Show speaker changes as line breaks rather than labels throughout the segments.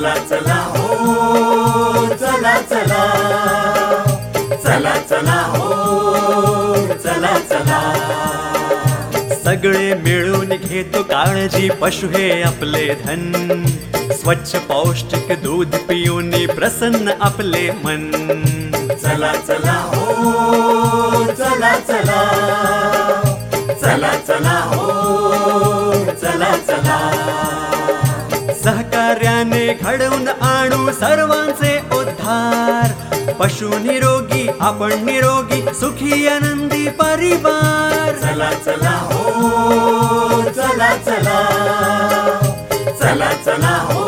चला चला हो चला चला. चला चला हो चला चला.
सगळे मिळून घेतो काळजी पशु हे आपले धन. स्वच्छ पौष्टिक दूध पिऊन प्रसन्न आपले मन.
चला चला हो चला चला. चला चला हो
घडवून आणू सर्वांचे उद्धार. पशु निरोगी आपण निरोगी सुखी आनंदी परिवार.
चला चला हो चला चला. चला चला हो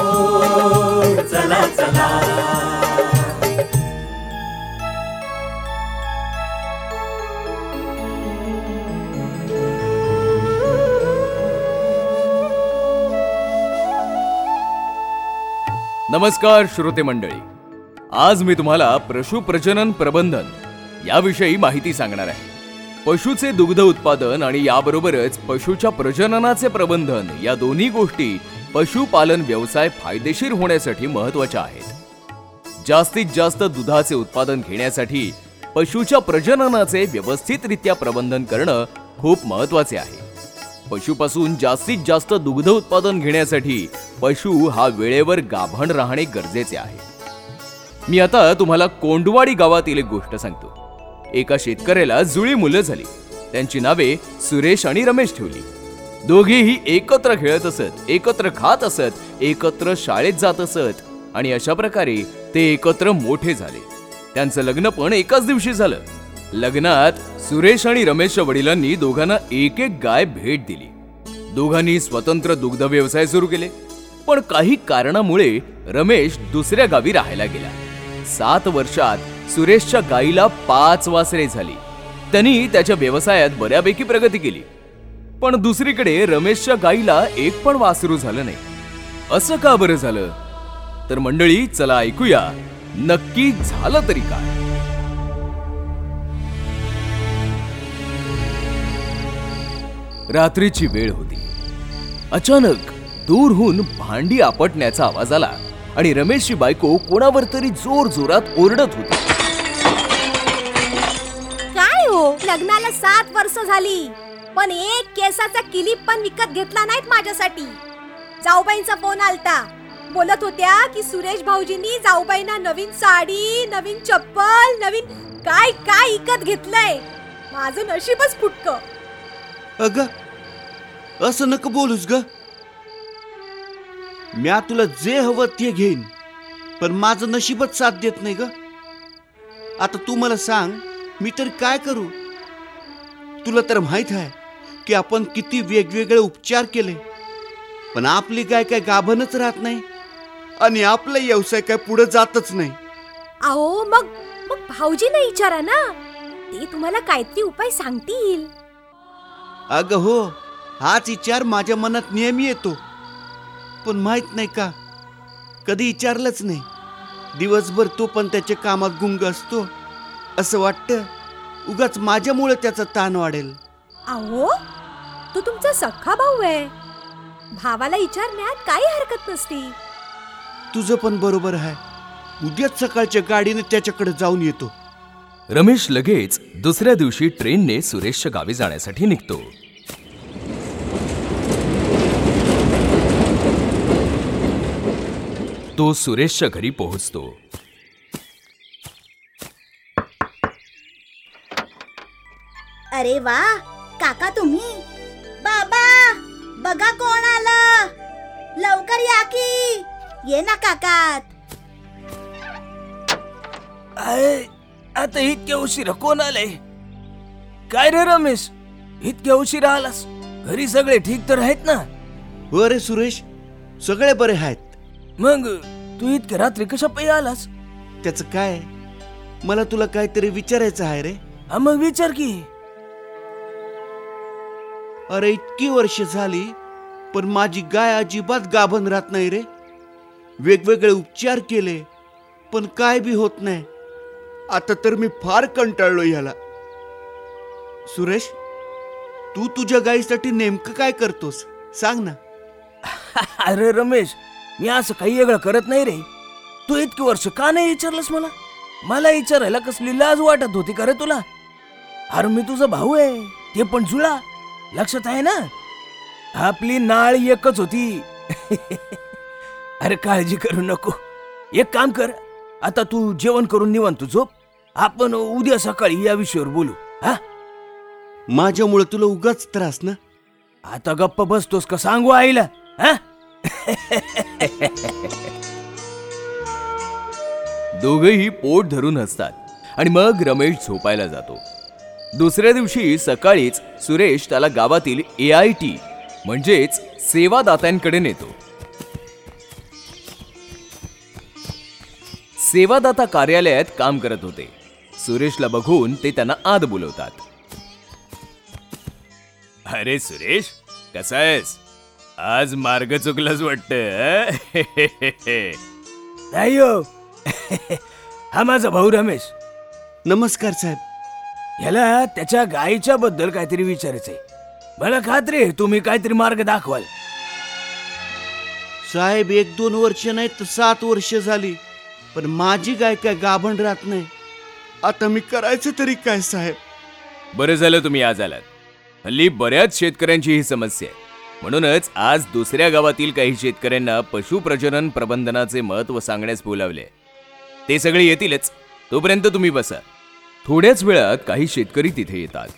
चला चला.
नमस्कार श्रोते मंडळी. आज मी तुम्हाला पशु प्रजनन प्रबंधन याविषयी माहिती सांगणार आहे. पशुचे दुग्ध उत्पादन आणि याबरोबरच पशुच्या प्रजननाचे प्रबंधन या दोन्ही गोष्टी पशुपालन व्यवसाय फायदेशीर होण्यासाठी महत्त्वाच्या आहेत. जास्तीत जास्त दुधाचे उत्पादन घेण्यासाठी पशुच्या प्रजननाचे व्यवस्थितरित्या प्रबंधन करणं खूप महत्त्वाचे आहे. पशुपासून जास्तीत जास्त दुग्ध उत्पादन घेण्यासाठी पशु हा वेळेवर गाभण राहणे गरजेचे आहे. मी आता तुम्हाला कोंडवाडी गावातील एक गोष्ट सांगतो. एका शेतकऱ्याला जुळी मुलं झाली. त्यांची नावे सुरेश आणि रमेश ठेवली. दोघेही एकत्र खेळत असत एकत्र खात असत एकत्र शाळेत जात असत आणि अशा प्रकारे ते एकत्र मोठे झाले. त्यांचं लग्न पण एकाच दिवशी झालं. लग्नात सुरेश आणि रमेशच्या वडिलांनी दोघांना एक एक गाय भेट दिली. दोघांनी स्वतंत्र दुग्ध व्यवसाय सुरू केले पण काही कारणामुळे रमेश दुसऱ्या गावी राहायला गेला. सात वर्षात सुरेशच्या गायीला पाच वासरे झाली. त्यांनी त्याच्या व्यवसायात बऱ्यापैकी प्रगती केली. पण दुसरीकडे रमेशच्या गायीला एक पण वासरू झालं नाही. असं का बरं झालं? तर मंडळी चला ऐकूया. नक्की झालं तरी काय? रात्रीची वेळ होती. अचानक दूरहून भांडी आपटण्याचा आवाज आला आणि रमेशची बायको कोणावर तरी जोर जोरात ओरडत होती.
काय हो? लग्नाला सात वर्ष झाली. पण एक केसाचा किलीप पण विकत घेतला नाहीत माझ्यासाठी. जाऊबाईंचा फोन आलता. बोलत होत्या की सुरेश भाऊजींनी जाऊबाईंना नवीन साडी नवीन चप्पल नवीन काय काय विकत घेतलंय. माझं नशीबच फुटकं.
अग असं नको बोलूस ग. म्या तुला जे हवं ते घेईन पण माझं नशीबच साथ देत नाही ग. आता तू मला सांग मी तर काय करू? तुला तर माहीत आहे की आपण किती वेगवेगळे उपचार केले पण आपली गाय काय गाभणच राहत नाही आणि आपला व्यवसाय काय पुढे जातच नाही.
अहो मग मग भाऊजींना विचारा ना. ते तुम्हाला काहीतरी उपाय सांगतील.
अगं हो हाच विचार माझ्या मनात नेहमी येतो. पण माहीत नाही का कधी विचारलंच नाही. दिवसभर तो पण त्याच्या कामात गुंग असतो. असं वाटतं उगाच माझ्यामुळे त्याचा ताण वाढेल.
अहो तो तुमचा सख्खा भाऊ आहे. भावाला विचारण्यात काही हरकत नसती.
तुझं पण बरोबर आहे. उद्याच सकाळच्या गाडीने त्याच्याकडे जाऊन येतो.
रमेश लगेच दुसऱ्या दिवशी ट्रेनने सुरेशच्या गावी जाण्यासाठी निघतो. तो सुरेशच्या घरी पोहोचतो.
अरे वा काका तुम्ही. बाबा बघा कोण आलं. लवकर या की. ये ना काकात.
आता इतक्या उशिरा कोण आलंय? काय रे रमेश? इतक्या उशिरा आलास? घरी सगळे ठीक तर आहेत ना?
हो रे सुरेश सगळे बरे आहेत.
मग तू इतक्या रात्री कशा पायी आलास?
त्याचं काय? मला तुला काहीतरी विचारायचं आहे रे.
हा मग विचार की.
अरे इतकी वर्ष झाली पण माझी गाय अजिबात गाभण राहत नाही रे. वेगवेगळे उपचार केले पण काय बी होत नाही. आता तर मी फार कंटाळलो ह्याला. सुरेश तू तुझ्या गाईसाठी नेमकं काय करतोस? सांग ना.
अरे रमेश मी असं काही वेगळं करत नाही रे. तू इतकी वर्ष का नाही विचारलंस मला? मला विचारायला कसली लाज वाटत होती का रे तुला? अरे मी तुझा भाऊ आहे ते पण जुळा. लक्षात आहे ना? आपली नाळ एकच होती. अरे काळजी करू नको. एक काम कर आता तू जेवण करून निवांत झोप. आपण उद्या सकाळी या विषयावर बोलू हा?
माझ्यामुळे तुला उगाच त्रास ना?
आता गप्प बसतोस का सांगू आईला हा?
दोघेही पोट धरून हसतात आणि मग रमेश झोपायला जातो. दुसऱ्या दिवशी सकाळीच सुरेश त्याला गावातील ए आय टी म्हणजेच सेवादात्यांकडे नेतो. सेवादाता कार्यालयात काम करत होते. सुरेशला बघून ते त्यांना आत बोलवतात. अरे सुरेश कसा आहेस? आज मार्ग चुकलाच वाटत
नाही हो. हा माझा भाऊ रमेश.
नमस्कार साहेब.
याला त्याच्या गायीच्या बद्दल काहीतरी विचारायचंय. मला खात्री आहे तुम्ही काहीतरी मार्ग दाखवाल.
साहेब एक दोन वर्ष नाही तर सात वर्ष झाली. पण माझी गाय काय गाभण राहत नाही. आता मी करायचं तरी काय साहेब?
बरं झालं तुम्ही आज आलात. हल्ली बऱ्याच शेतकऱ्यांची ही समस्या आहे. म्हणूनच आज दुसऱ्या गावातील काही शेतकऱ्यांना पशु प्रजनन प्रबंधनाचे महत्त्व सांगण्यास बोलावले ते सगळे येतीलच. तोपर्यंत तुम्ही बसा. थोड्याच वेळात काही शेतकरी तिथे येतात.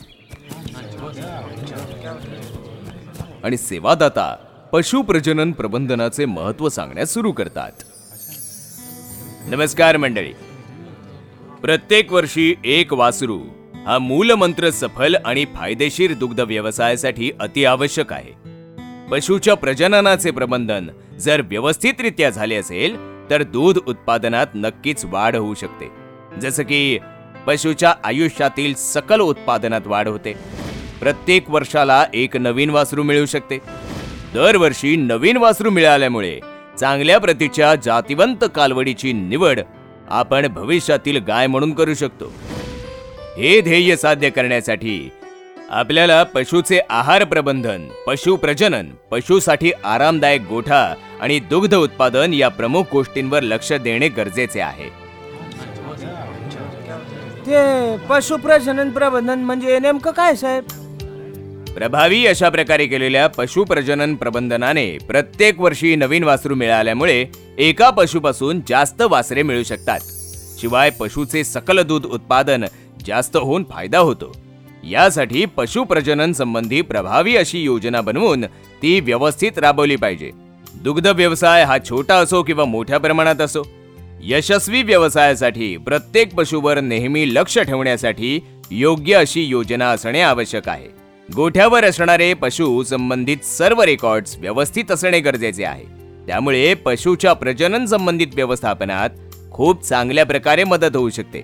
आणि सेवादाता पशुप्रजनन प्रबंधनाचे महत्त्व सांगण्यास सुरू करतात. नमस्कार मंडळी. प्रत्येक वर्षी एक वासरू. हा मूलमंत्र सफल आणि फायदेशीर दुग्ध व्यवसायासाठी अति आवश्यक आहे. पशूच्या प्रजननाचे प्रबंधन जर व्यवस्थितरित्या झाले असेल तर दूध उत्पादनात नक्कीच वाढ होऊ शकते. जसं की पशूच्या आयुष्यातील सकल उत्पादनात वाढ होते. प्रत्येक वर्षाला एक नवीन वासरू मिळू शकते. दरवर्षी नवीन वासरू मिळाल्यामुळे चांगल्या प्रतीच्या जातिवंत कालवडीची निवड आपण भविष्यातील गाय म्हणून करू शकतो. हे ध्येय साध्य करण्यासाठी आपल्याला पशुचे आहार प्रबंधन पशु प्रजनन पशुसाठी आरामदायक गोठा आणि दुग्ध उत्पादन या प्रमुख गोष्टींवर लक्ष देणे गरजेचे आहे.
ते पशुप्रजनन प्रबंधन म्हणजे नेमकं काय साहेब?
प्रभावी अशा प्रकारे केलेल्या पशु प्रजनन प्रबंधनाने प्रत्येक वर्षी नवीन वासरू मिळाल्यामुळे एका पशुपासून जास्त वासरे मिळू शकतात. शिवाय पशुचे सकल दूध उत्पादन जास्त होऊन फायदा होतो. यासाठी पशु प्रजनन संबंधी प्रभावी अशी योजना बनवून ती व्यवस्थित राबवली पाहिजे. दुग्ध व्यवसाय हा छोटा असो किंवा मोठ्या प्रमाणात असो यशस्वी व्यवसायासाठी प्रत्येक पशुवर नेहमी लक्ष ठेवण्यासाठी योग्य अशी योजना असणे आवश्यक आहे. गोठ्यावर असणारे पशु संबंधित सर्व रेकॉर्ड्स व्यवस्थित असणे गरजेचे आहे. त्यामुळे पशुच्या प्रजनन संबंधित व्यवस्थापनात खूप चांगल्या प्रकारे मदत होऊ शकते.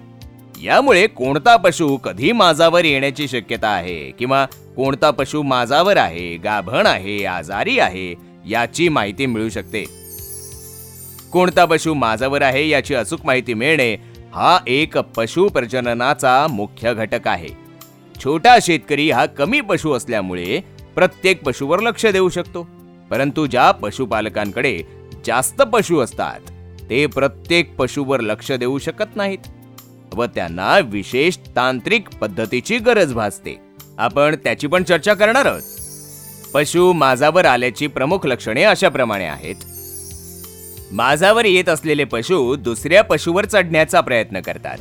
यामुळे कोणता पशु कधी माझावर येण्याची शक्यता आहे किंवा कोणता पशु माझावर आहे गाभण आहे आजारी आहे याची माहिती मिळू शकते. कोणता पशु माझावर आहे याची अचूक माहिती मिळणे हा एक पशु प्रजननाचा मुख्य घटक आहे. छोटा शेतकरी हा कमी पशु असल्यामुळे प्रत्येक पशुवर लक्ष देऊ शकतो. परंतु ज्या पशुपालकांकडे जास्त पशु असतात ते प्रत्येक पशुवर लक्ष देऊ शकत नाहीत व त्यांना विशेष तांत्रिक पद्धतीची गरज भासते. आपण त्याची पण चर्चा करणार आहोत. पशु माझावर आल्याची प्रमुख लक्षणे अशाप्रमाणे आहेत. माझावर येत असलेले पशु दुसऱ्या पशुवर चढण्याचा प्रयत्न करतात.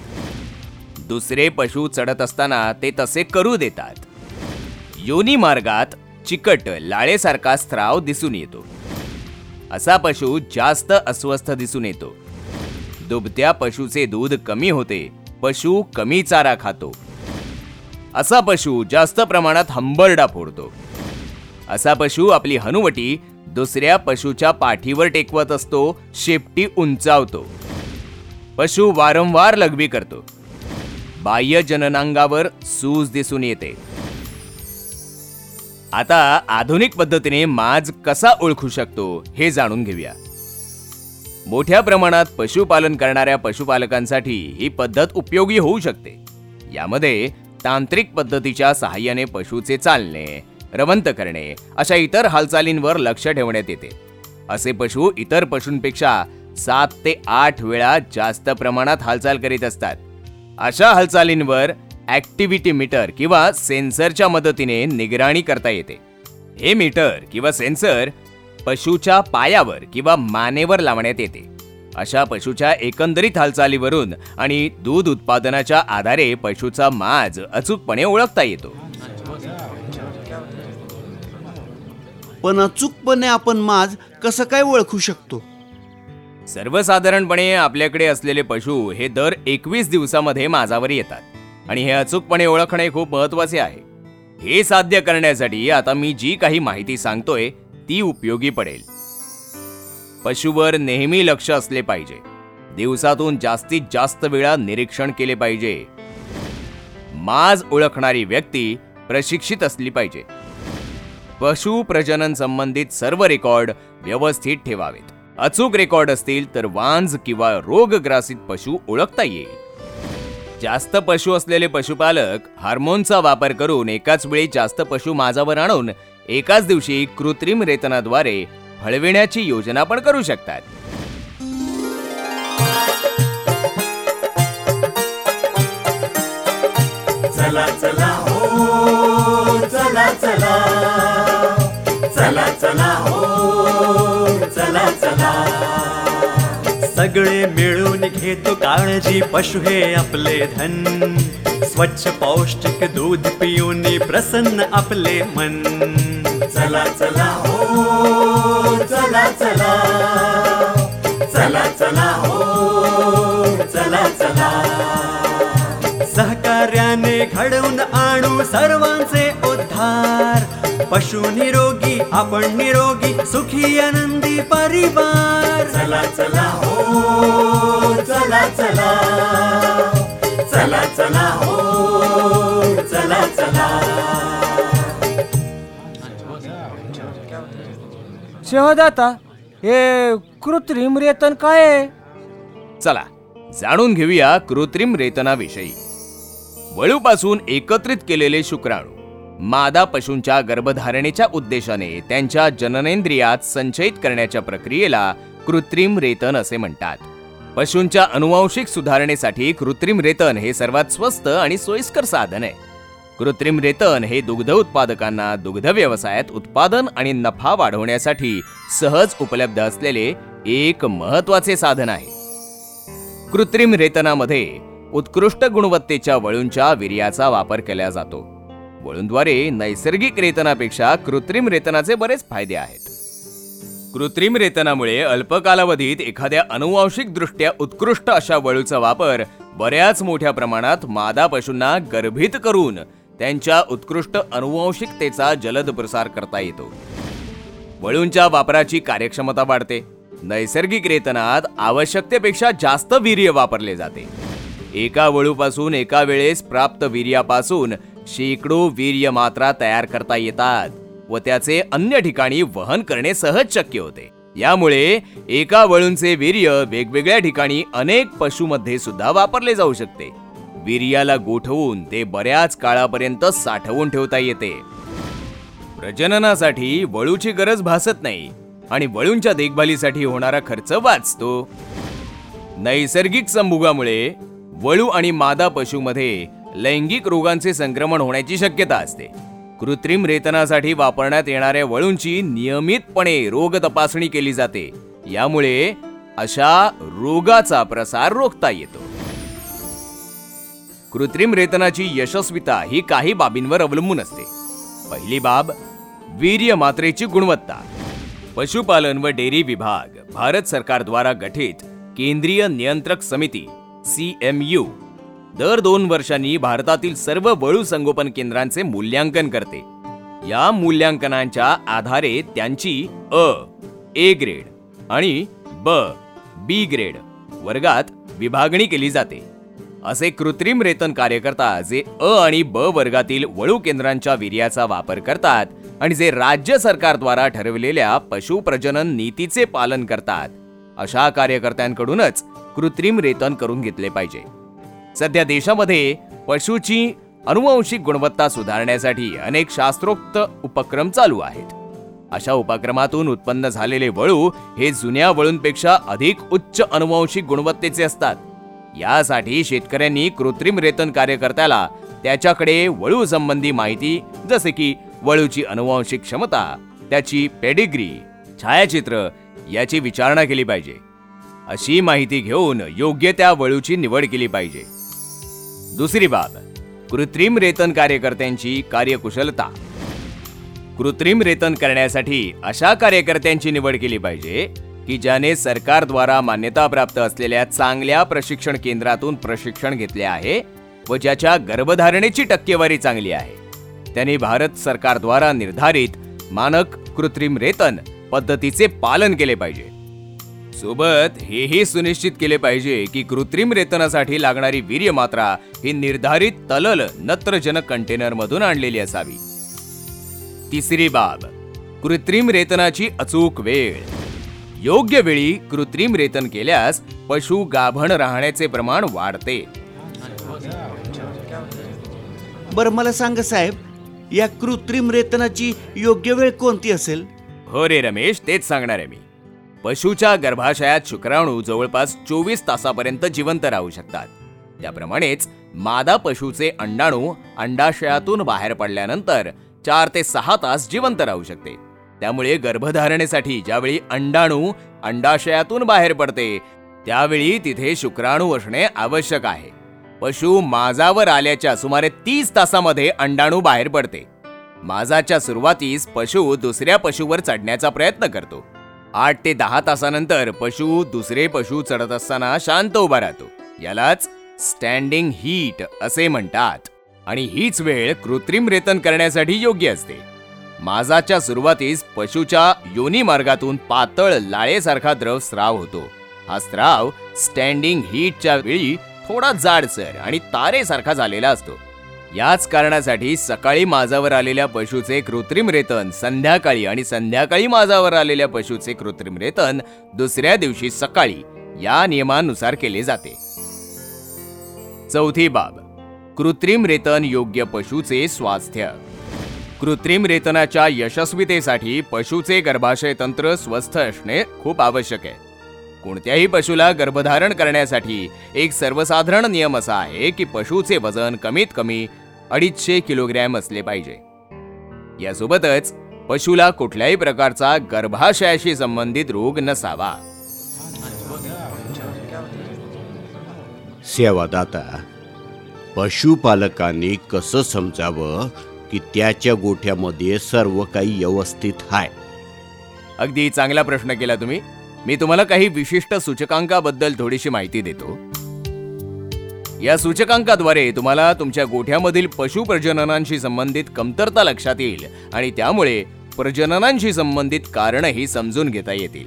दुसरे पशु चढत असताना ते तसे करू देतात. योनी मार्गात चिकट लाळेसारखा स्त्राव दिसून येतो. असा पशु जास्त अस्वस्थ दिसून येतो. दुभत्या पशुचे दूध कमी होते पशु कमी चारा खातो. असा पशु जास्त प्रमाणात हंबरडा फोडतो. असा पशु आपली हनुवटी दुसऱ्या पशुच्या पाठीवर टेकवत असतो शेपटी उंचावतो. पशु वारंवार लघवी करतो. बाह्य जननांगावर सूज दिसून येते. आता आधुनिक पद्धतीने माज कसा ओळखू शकतो हे जाणून घेऊया. मोठ्या प्रमाणात पशुपालन करणाऱ्या पशुपालकांसाठी ही पद्धत उपयोगी होऊ शकते. यामध्ये तांत्रिक पद्धतीच्या सहाय्याने पशुचे चालणे रवंत करणे अशा इतर हालचालींवर लक्ष ठेवण्यात येते. असे पशु इतर पशूंपेक्षा सात ते आठ वेळा जास्त प्रमाणात हालचाल करीत असतात. अशा हालचालींवर ॲक्टिव्हिटी मीटर किंवा सेन्सरच्या मदतीने निगराणी करता येते. हे मीटर किंवा सेन्सर पशुच्या पायावर किंवा मानेवर लावण्यात येते. अशा पशुच्या एकंदरीत हालचालीवरून आणि दूध उत्पादनाच्या आधारे पशुचा माज अचूकपणे ओळखता येतो.
पण अचूकपणे आपण माज कसं काय ओळखू शकतो?
सर्वसाधारणपणे आपल्याकडे असलेले पशु हे दर एकवीस दिवसामध्ये माझावर येतात. आणि हे अचूकपणे ओळखणे खूप महत्त्वाचे आहे. हे साध्य करण्यासाठी आता मी जी काही माहिती सांगतोय ती उपयोगी पडेल. पशुवर नेहमी लक्ष असले पाहिजे. दिवसातून जास्तीत जास्त वेळा निरीक्षण केले पाहिजे. माज ओळखणारी व्यक्ती प्रशिक्षित असली पाहिजे. पशु प्रजनन संबंधित सर्व रेकॉर्ड व्यवस्थित ठेवावेत. अचूक रेकॉर्ड असतील तर वांज किंवा रोगग्रासित पशु ओळखता येईल. जास्त पशु असलेले पशुपालक हार्मोनचा वापर करून एकाच वेळी जास्त पशु माझावर आणून एकाच दिवशी कृत्रिम रेतनाद्वारे हळविण्याची योजना पण करू शकतात.
चला चला हो चला चला. चला चला हो. चला चला.
सगळे मिळून घेतो काळजी पशु हे आपले धन. स्वच्छ पौष्टिक दूध पिऊन प्रसन्न आपले मन.
चला चला हो चला चला. चला चला हो चला चला.
सहकार्याने घडवून आणू सर्वांचे उद्धार. पशु निरोगी आपण निरोगी सुखी आनंदी परिवार.
चला चला हो चला चला. चला चला हो चला चला.
शहदाता हे कृत्रिम रेतन काय आहे?
चला जाणून घेऊया कृत्रिम रेतनाविषयी. वळूपासून एकत्रित केलेले शुक्राणू. मादा पशूंच्या गर्भधारणेच्या उद्देशाने त्यांच्या जननेंद्रियात संचयित करण्याच्या प्रक्रियेला कृत्रिम रेतन असे म्हणतात. पशूंच्या अनुवांशिक सुधारणेसाठी कृत्रिम रेतन हे सर्वात स्वस्त आणि सोयीस्कर साधन आहे. कृत्रिम रेतन हे दुग्ध उत्पादकांना दुग्ध व्यवसायात उत्पादन आणि नफा वाढवण्यासाठी सहज उपलब्ध असलेले एक महत्त्वाचे साधन आहे. कृत्रिम रेतनामध्ये उत्कृष्ट गुणवत्तेच्या वळूंच्या वीर्याचा वापर केला जातो. वळूंद्वारे नैसर्गिक रेतनापेक्षा कृत्रिम रेतनाचे बरेच फायदे आहेत. कृत्रिम रेतनामुळे अल्प कालावधीत एखाद्या अनुवांशिकदृष्ट्या उत्कृष्ट अशा वळूचा वापर बऱ्याच मोठ्या प्रमाणात मादा पशूंना गर्भित करून त्यांच्या उत्कृष्ट अनुवांशिकतेचा जलद प्रसार करता येतो. वळूंच्या वापराची कार्यक्षमता वाढते. नैसर्गिक रेतनात आवश्यकतेपेक्षा जास्त वीर्य वापरले जाते. एका वळूपासून एका वेळेस प्राप्त वीर्यापासून शेकडो वीर्य मात्रा तयार करता येतात व त्याचे अन्य ठिकाणी वहन करणे सहज शक्य होते. यामुळे एका वळूंचे वीर्य वेगवेगळ्या ठिकाणी अनेक पशुमध्ये सुद्धा वापरले जाऊ शकते. वीर्याला गोठवून ते बऱ्याच काळापर्यंत साठवून ठेवता येते. प्रजननासाठी वळूची गरज भासत नाही आणि वळूंच्या देखभालीसाठी होणारा खर्च वाचतो. नैसर्गिक संभोगामुळे वळू आणि मादा पशुमध्ये लैंगिक रोगांचे संक्रमण होण्याची शक्यता असते. कृत्रिम रेतनासाठी वापरण्यात येणाऱ्या वळूंची नियमितपणे रोग तपासणी केली जाते. यामुळे अशा रोगाचा प्रसार रोखता येतो. कृत्रिम रेतनाची यशस्विता ही काही बाबींवर अवलंबून असते. पहिली बाब वीर्य मात्रेची गुणवत्ता. पशुपालन व डेअरी विभाग भारत सरकार द्वारा गठीत केंद्रीय नियंत्रक समिती सी एम यू दर दोन वर्षांनी भारतातील सर्व वळू संगोपन केंद्रांचे मूल्यांकन करते. या मूल्यांकनांच्या आधारे त्यांची अ ए ग्रेड आणि ब बी ग्रेड वर्गात विभागणी केली जाते. असे कृत्रिम रेतन कार्यकर्ता जे अ आणि ब वर्गातील वळू केंद्रांच्या वीर्याचा वापर करतात आणि जे राज्य सरकारद्वारा ठरवलेल्या पशु प्रजनन नीतीचे पालन करतात अशा कार्यकर्त्यांकडूनच कृत्रिम रेतन करून घेतले पाहिजे. सध्या देशामध्ये पशुची अनुवांशिक गुणवत्ता सुधारण्यासाठी अनेक शास्त्रोक्त उपक्रम चालू आहेत. अशा उपक्रमातून उत्पन्न झालेले वळू हे जुन्या वळूंपेक्षा अधिक उच्च अनुवांशिक गुणवत्तेचे असतात. यासाठी शेतकऱ्यांनी कृत्रिम रेतन कार्यकर्त्याला त्याच्याकडे वळू संबंधी माहिती जसे की वळूची अनुवांशिक क्षमता त्याची पेडिग्री छायाचित्र याची विचारणा केली पाहिजे. अशी माहिती घेऊन योग्य त्या वळूची निवड केली पाहिजे. दुसरी बाब कृत्रिम रेतन कार्यकर्त्यांची कार्यकुशलता. कृत्रिम रेतन करण्यासाठी अशा कार्यकर्त्यांची निवड केली पाहिजे की ज्याने सरकारद्वारा मान्यताप्राप्त असलेल्या चांगल्या प्रशिक्षण केंद्रातून प्रशिक्षण घेतले आहे व ज्याच्या गर्भधारणेची टक्केवारी चांगली आहे. त्यांनी भारत सरकारद्वारा निर्धारित मानक कृत्रिम रेतन पद्धतीचे पालन केले पाहिजे. सोबत हेही सुनिश्चित केले पाहिजे की कृत्रिम रेतनासाठी लागणारी वीर्य मात्रा ही निर्धारित तलल नत्रजनक कंटेनरमधून आणलेली असावी. तिसरी बाब कृत्रिम रेतनाची अचूक वेळ. योग्य वेळी कृत्रिम रेतन केल्यास पशु गाभण राहण्याचे प्रमाण वाढते.
बरं मला सांगा साहेब या कृत्रिम रेतनाची योग्य वेळ कोणती असेल?
हो रे रमेश तेच सांगणार आहे मी. पशुच्या गर्भाशयात शुक्राणू जवळपास चोवीस तासापर्यंत जिवंत राहू शकतात. त्याप्रमाणेच मादा पशुचे अंडाणू अंडाशयातून बाहेर पडल्यानंतर चार ते सहा तास जिवंत राहू शकते. त्यामुळे गर्भधारणेसाठी ज्यावेळी अंडाणू अंडाशयातून बाहेर पडते त्यावेळी तिथे शुक्राणू असणे आवश्यक आहे. पशु माजावर आल्याच्या सुमारे तीस तासामध्ये अंडाणू बाहेर पडते. माजाच्या सुरुवातीस पशु दुसऱ्या पशुवर चढण्याचा प्रयत्न करतो. आठ ते दहा तासानंतर पशु दुसरे पशु चढत असताना शांत उभा राहतो. यालाच स्टँडिंग हीट असे म्हणतात. आणि हीच वेळ कृत्रिम रेतन करण्यासाठी योग्य असते. माजाच्या सुरुवातीस पशुच्या योनी मार्गातून पातळ लाळेसारखा द्रव स्राव होतो. हा स्राव स्टँडिंग हीटच्या वेळी थोडा जाडसर आणि तारेसारखा झालेला असतो. याच कारणासाठी सकाळी माझावर आलेल्या पशुचे कृत्रिम रेतन संध्याकाळी आणि संध्याकाळी माझावर आलेल्या पशुचे कृत्रिम रेतन दुसऱ्या दिवशी सकाळी या नियमानुसार केले जाते. चौथी बाब. कृत्रिम रेतन योग्य पशुचे स्वास्थ्य. कृत्रिम रेतनाच्या यशस्वीतेसाठी पशुचे गर्भाशय तंत्र स्वस्थ असणे खूप आवश्यक आहे. कोणत्याही पशुला गर्भधारण करण्यासाठी एक सर्वसाधारण नियम असा आहे की पशुचे वजन कमीत कमी अडीचशे किलोग्रॅम असले पाहिजे. यासोबतच पशुला कुठल्याही प्रकारचा गर्भाशयाशी संबंधित रोग नसावा.
सेवादाता पशुपालकांनी कसं समजावं की त्याच्या गोठ्यामध्ये सर्व काही व्यवस्थित आहे?
अगदी चांगला प्रश्न केला तुम्ही. मी तुम्हाला काही विशिष्ट सूचकांकाबद्दल थोडीशी माहिती देतो. या सूचकांकाद्वारे तुम्हाला तुमच्या गोठ्यामधील पशु प्रजननांशी संबंधित कमतरता लक्षात येईल आणि त्यामुळे प्रजननांशी संबंधित कारणही समजून घेता येतील.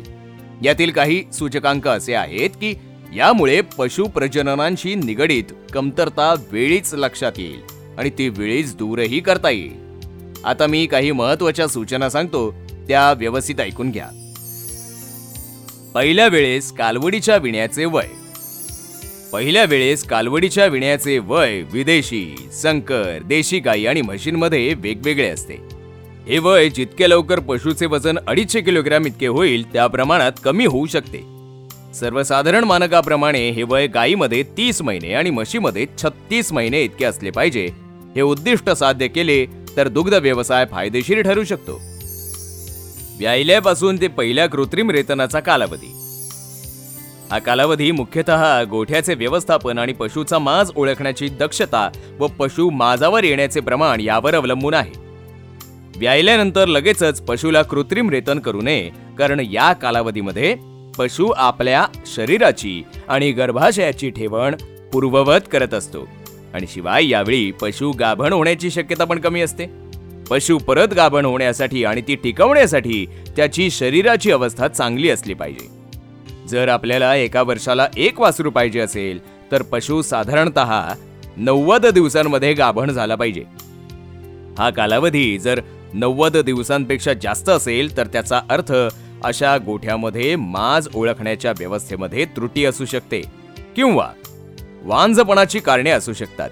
यातील काही सूचकांक असे आहेत की यामुळे पशु प्रजननांशी निगडीत कमतरता वेळीच लक्षात येईल आणि ती वेळीच दूरही करता येईल. आता मी काही महत्त्वाच्या सूचना सांगतो त्या व्यवस्थित ऐकून घ्या. पहिल्या वेळेस कालवडीच्या विण्याचे वय. पहिल्या वेळेस कालवडीच्या विण्याचे वय विदेशी संकर देशी गाई आणि म्हशींमध्ये वेगवेगळे असते. हे वय जितके लवकर पशुचे वजन अडीचशे किलोग्रॅम इतके होईल त्या प्रमाणात कमी होऊ शकते. सर्वसाधारण मानकाप्रमाणे हे वय गायीमध्ये तीस महिने आणि म्हशीमध्ये छत्तीस महिने इतके असले पाहिजे. हे उद्दिष्ट साध्य केले तर दुग्ध व्यवसाय फायदेशीर ठरू शकतो. व्यायल्यापासून ते पहिल्या कृत्रिम रेतनाचा कालावधी. हा कालावधी मुख्यतः गोठ्याचे व्यवस्थापन आणि पशुचा माज ओळखण्याची दक्षता व पशु माजावर येण्याचे प्रमाण यावर अवलंबून आहे. व्यायल्यानंतर लगेचच पशुला कृत्रिम रेतन करू नये कारण या कालावधीमध्ये पशु आपल्या शरीराची आणि गर्भाशयाची ठेवण पूर्ववत करत असतो. आणि शिवाय यावेळी पशु गाभण होण्याची शक्यता पण कमी असते. पशु परत गाभण होण्यासाठी आणि ती टिकवण्यासाठी त्याची शरीराची अवस्था चांगली असली पाहिजे. जर आपल्याला एका वर्षाला एक वासरू पाहिजे असेल तर पशु साधारणत नव्वद दिवसांमध्ये गाभण झाला पाहिजे. हा कालावधी जर नव्वद दिवसांपेक्षा जास्त असेल तर त्याचा अर्थ अशा गोठ्यामध्ये माज ओळखण्याच्या व्यवस्थेमध्ये त्रुटी असू शकते किंवा वांझपणाची कारणे असू शकतात.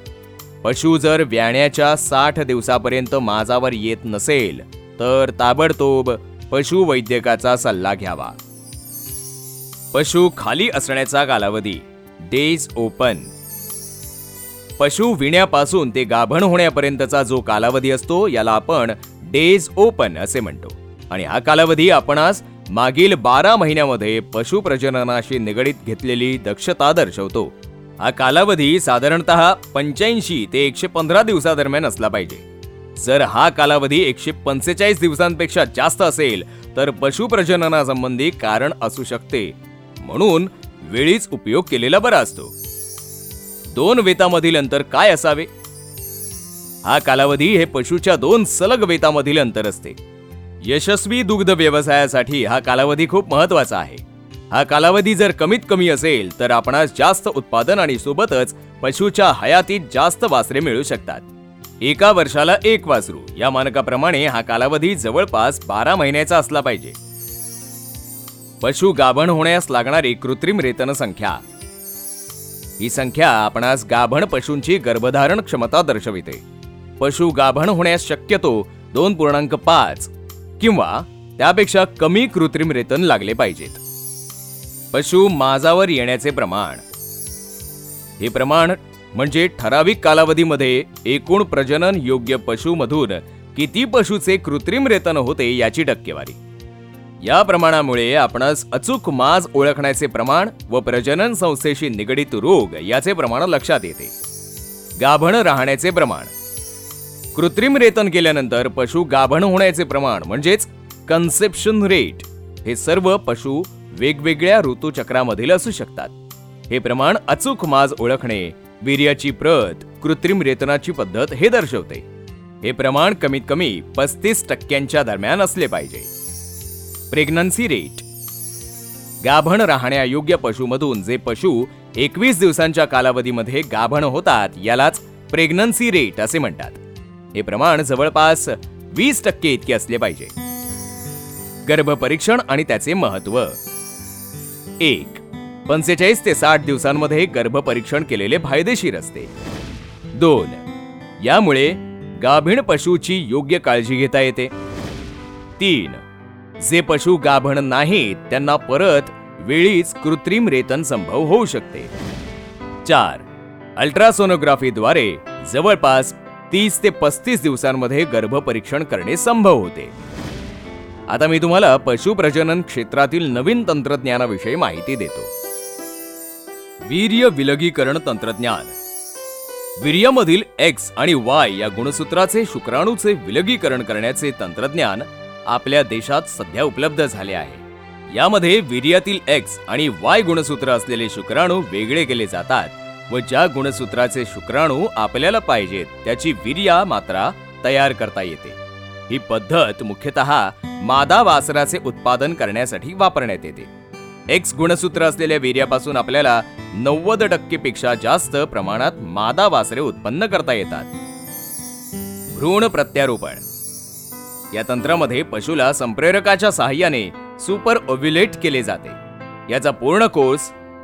पशु जर व्याण्याच्या साठ दिवसापर्यंत माजावर येत नसेल तर ताबडतोब पशुवैद्यकाचा सल्ला घ्यावा. पशु खाली असण्याचा कालावधी डेज ओपन पशु विण्यापासून ते गाभण होण्यापर्यंतचा जो कालावधी असतो याला आपण डेज ओपन असे म्हणतो. आणि हा कालावधी आपणास मागील बारा महिन्यामध्ये पशु प्रजननाशी निगडीत घेतलेली दक्षता दर्शवतो. हा कालावधी साधारणतः पंच्याऐंशी ते एकशे पंधरा दिवसादरम्यान असला पाहिजे. जर हा कालावधी एकशे पंचेचाळीस दिवसांपेक्षा जास्त असेल तर पशु प्रजननासंबंधी कारण असू शकते. म्हणून वेळीच उपयोग केलेला बरा असतो. दोन वेतामधील अंतर काय असावे? हा कालावधी हे पशुच्या दोन सलग वेतामधील अंतर असते. यशस्वी दुग्ध व्यवसायासाठी हा कालावधी खूप महत्त्वाचा आहे. हा कालावधी जर कमीत कमी असेल तर आपणास जास्त उत्पादन आणि सोबतच पशुच्या हयातीत जास्त वासरे मिळू शकतात. एका वर्षाला एक वासरू या मानकाप्रमाणे हा कालावधी जवळपास बारा महिन्याचा असला पाहिजे. पशु गाभण होण्यास लागणारी कृत्रिम रेतन संख्या. ही संख्या आपणास गाभण पशूंची गर्भधारण क्षमता दर्शविते. पशु गाभण होण्यास शक्यतो दोन पूर्णांक पाच किंवा त्यापेक्षा कमी कृत्रिम रेतन लागले पाहिजेत. पशु माजावर येण्याचे प्रमाण. हे प्रमाण म्हणजे ठराविक कालावधीमध्ये एकूण प्रजनन योग्य पशुमधून किती पशुचे कृत्रिम रेतन होते याची टक्केवारी. या प्रमाणामुळे आपणास अचूक माज ओळखण्याचे प्रमाण व प्रजनन संस्थेशी निगडित रोग याचे प्रमाण लक्षात येते. गाभण राहण्याचे प्रमाण. कृत्रिम रेतन केल्यानंतर पशु गाभण होण्याचे प्रमाण म्हणजेच कन्सेप्शन रेट हे सर्व पशु वेगवेगळ्या ऋतूचक्रामधील असू शकतात. हे प्रमाण अचूक माज ओळखणे वीर्याची प्रत कृत्रिम रेतनाची पद्धत हे दर्शवते. हे प्रमाण कमीत कमी पस्तीस टक्क्यांच्या दरम्यान असले पाहिजे. Pregnancy rate. गाभण राहण्यायोग्य पशुमधून जे पशु एकवीस दिवसांच्या कालावधीमध्ये गाभण होतात यालाच प्रेग्नन्सी रेट असे म्हणतात. हे प्रमाण जवळपास वीस टक्के इतके असले पाहिजे. गर्भपरीक्षण आणि त्याचे महत्त्व एक. पंचेचाळीस ते साठ दिवसांमध्ये गर्भपरीक्षण केलेले फायदेशीर असते. दोन. यामुळे गाभीण पशूची योग्य काळजी घेता येते. तीन. जे पशु गाभण नाहीत त्यांना परत वेळीच कृत्रिम रेतन संभव होऊ शकते. चार. अल्ट्रासोनोग्राफीद्वारे जवळपास तीस ते पस्तीस दिवसांमध्ये गर्भपरीक्षण करणे संभव होते. आता मी तुम्हाला पशुप्रजनन क्षेत्रातील नवीन तंत्रज्ञानाविषयी माहिती देतो. वीर्य विलगीकरण तंत्रज्ञान. वीर्यामधील एक्स आणि वाय या गुणसूत्राचे शुक्राणूचे विलगीकरण करण्याचे तंत्रज्ञान आपल्या देशात सध्या उपलब्ध झाले आहे. यामध्ये वीर्यातील एक्स आणि वाय गुणसूत्र असलेले शुक्राणू वेगळे केले जातात व ज्या गुणसूत्राचे शुक्राणू आपल्याला पाहिजेत त्याची वीर्या मात्रा तयार करता येते. ही पद्धत मुख्यतः मादा वासराचे उत्पादन करण्यासाठी वापरण्यात येते. एक्स गुणसूत्र असलेल्या वीर्यापासून आपल्याला नव्वद टक्केपेक्षा जास्त प्रमाणात मादा वासरे उत्पन्न करता येतात. भ्रूण प्रत्यारोपण. या तंत्रामध्ये पशुला संप्रेरकाच्या सहाय्याने सुपर ओव्ह्युलेट केले जाते. याचा पूर्ण कोर्स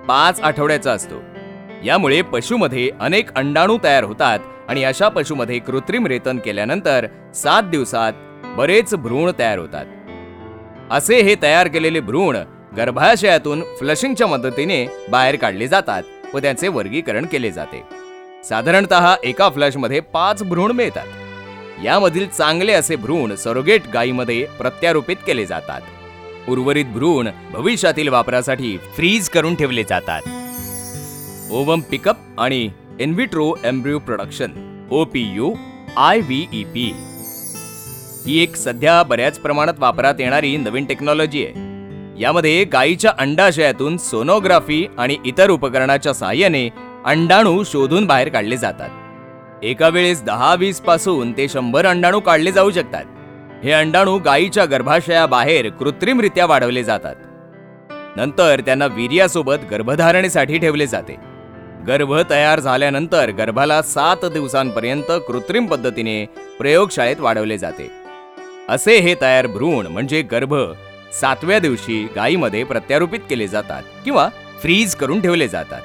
पाच आठवड्याचा असतो. यामुळे पशुमध्ये अनेक अंडाणू तयार होतात आणि अशा पशुमध्ये कृत्रिम रेतन केल्यानंतर सात दिवसात बरेच भ्रूण तयार होतात. असे हे तयार केलेले भ्रूण गर्भाशयातून फ्लशिंगच्या मदतीने बाहेर काढले जातात व त्यांचे वर्गीकरण केले जाते. साधारणतः एका फ्लशमध्ये पाच भ्रूण मिळतात. यामधील चांगले असे भ्रूण सरोगेट गायीमध्ये प्रत्यारोपित केले जातात. उर्वरित भ्रूण भविष्यातील वापरासाठी फ्रीज करून ठेवले जातात. ओवम पिकअप आणि in vitro embryo production OPU I V E P ही एक सध्या बऱ्याच प्रमाणात वापरात येणारी नवीन टेक्नॉलॉजी आहे. यामध्ये गायीच्या अंडाशयातून सोनोग्राफी आणि इतर उपकरणाच्या सहाय्याने अंडाणू शोधून बाहेर काढले जातात. एका वेळेस दहा वीसपासून ते शंभर अंडाणू काढले जाऊ शकतात. हे अंडाणू गायीच्या गर्भाशयाबाहेर कृत्रिमरित्या वाढवले जातात. नंतर त्यांना वीर्यासोबत गर्भधारणेसाठी ठेवले जाते. गर्भ तयार झाल्यानंतर गर्भाला सात दिवसांपर्यंत कृत्रिम पद्धतीने प्रयोगशाळेत वाढवले जाते. असे हे तयार भ्रूण म्हणजे गर्भ सातव्या दिवशी गायीमध्ये प्रत्यारोपित केले जातात किंवा फ्रीज करून ठेवले जातात.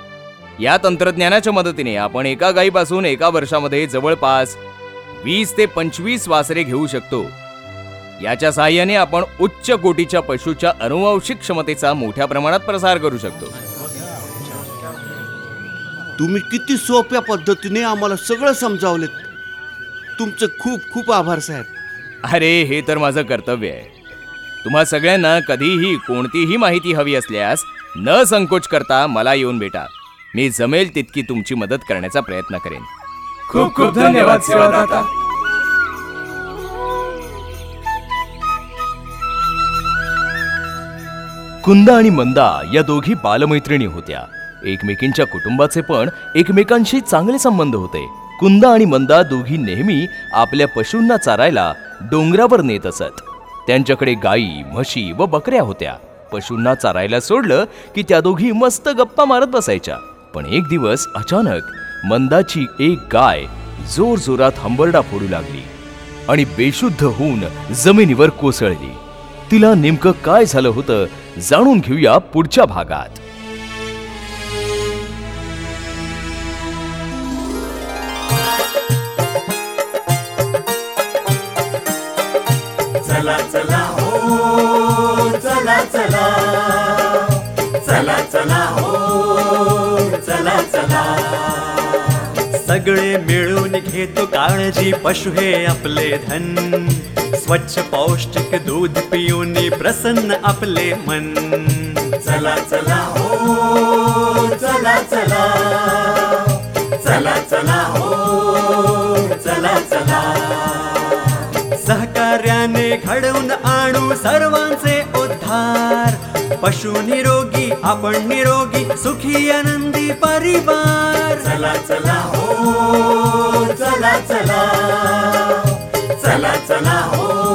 या तंत्रज्ञानाच्या मदतीने आपण एका गायीपासून एका वर्षामध्ये जवळपास वीस ते पंचवीस वासरे घेऊ शकतो. याच्या सहाय्याने आपण उच्च कोटीच्या पशूच्या अनुवांशिक क्षमतेचा मोठ्या प्रमाणात प्रसार करू शकतो.
तुम्ही किती सोप्या पद्धतीने आम्हाला सगळं समजावलेत. तुमचं खूप खूप आभार साहेब.
अरे हे तर माझं कर्तव्य आहे. तुम्हा सगळ्यांना कधीही कोणतीही माहिती हवी असल्यास न संकोच करता मला येऊन भेटा. मी जमेल तितकी तुमची मदत करण्याचा प्रयत्न करेन. खूप खूप धन्यवाद सेवादाता. कुंदा आणि मंदा या दोघी बालमैत्रिणी होत्या. एकमेकींच्या कुटुंबाचे पण एकमेकांशी चांगले संबंध होते. कुंदा आणि मंदा दोघी नेहमी आपल्या पशूंना चारायला डोंगरावर नेत असत. त्यांच्याकडे गायी म्हशी व बकऱ्या होत्या. पशूंना चारायला सोडलं की त्या दोघी मस्त गप्पा मारत बसायच्या. पण एक दिवस अचानक मंदाची एक गाय जोर जोरात हंबरडा फोडू लागली आणि बेशुद्ध होऊन जमिनीवर कोसळली. तिला नेमकं काय झालं होतं जाणून घेऊया पुढच्या भागात.
सगळे मिळून घेतो काळजी. पशु हे आपले धन. स्वच्छ पौष्टिक दूध पिऊन प्रसन्न आपले मन.
चला चला हो चला चला. चला चला हो चला चला.
सहकार्याने घडवून आणू सर्वांचे उद्धार. पशु निरोगी आपण निरोगी सुखी आनंदी परिवार.
चला चला हो चला चला. चला चला हो. चला चला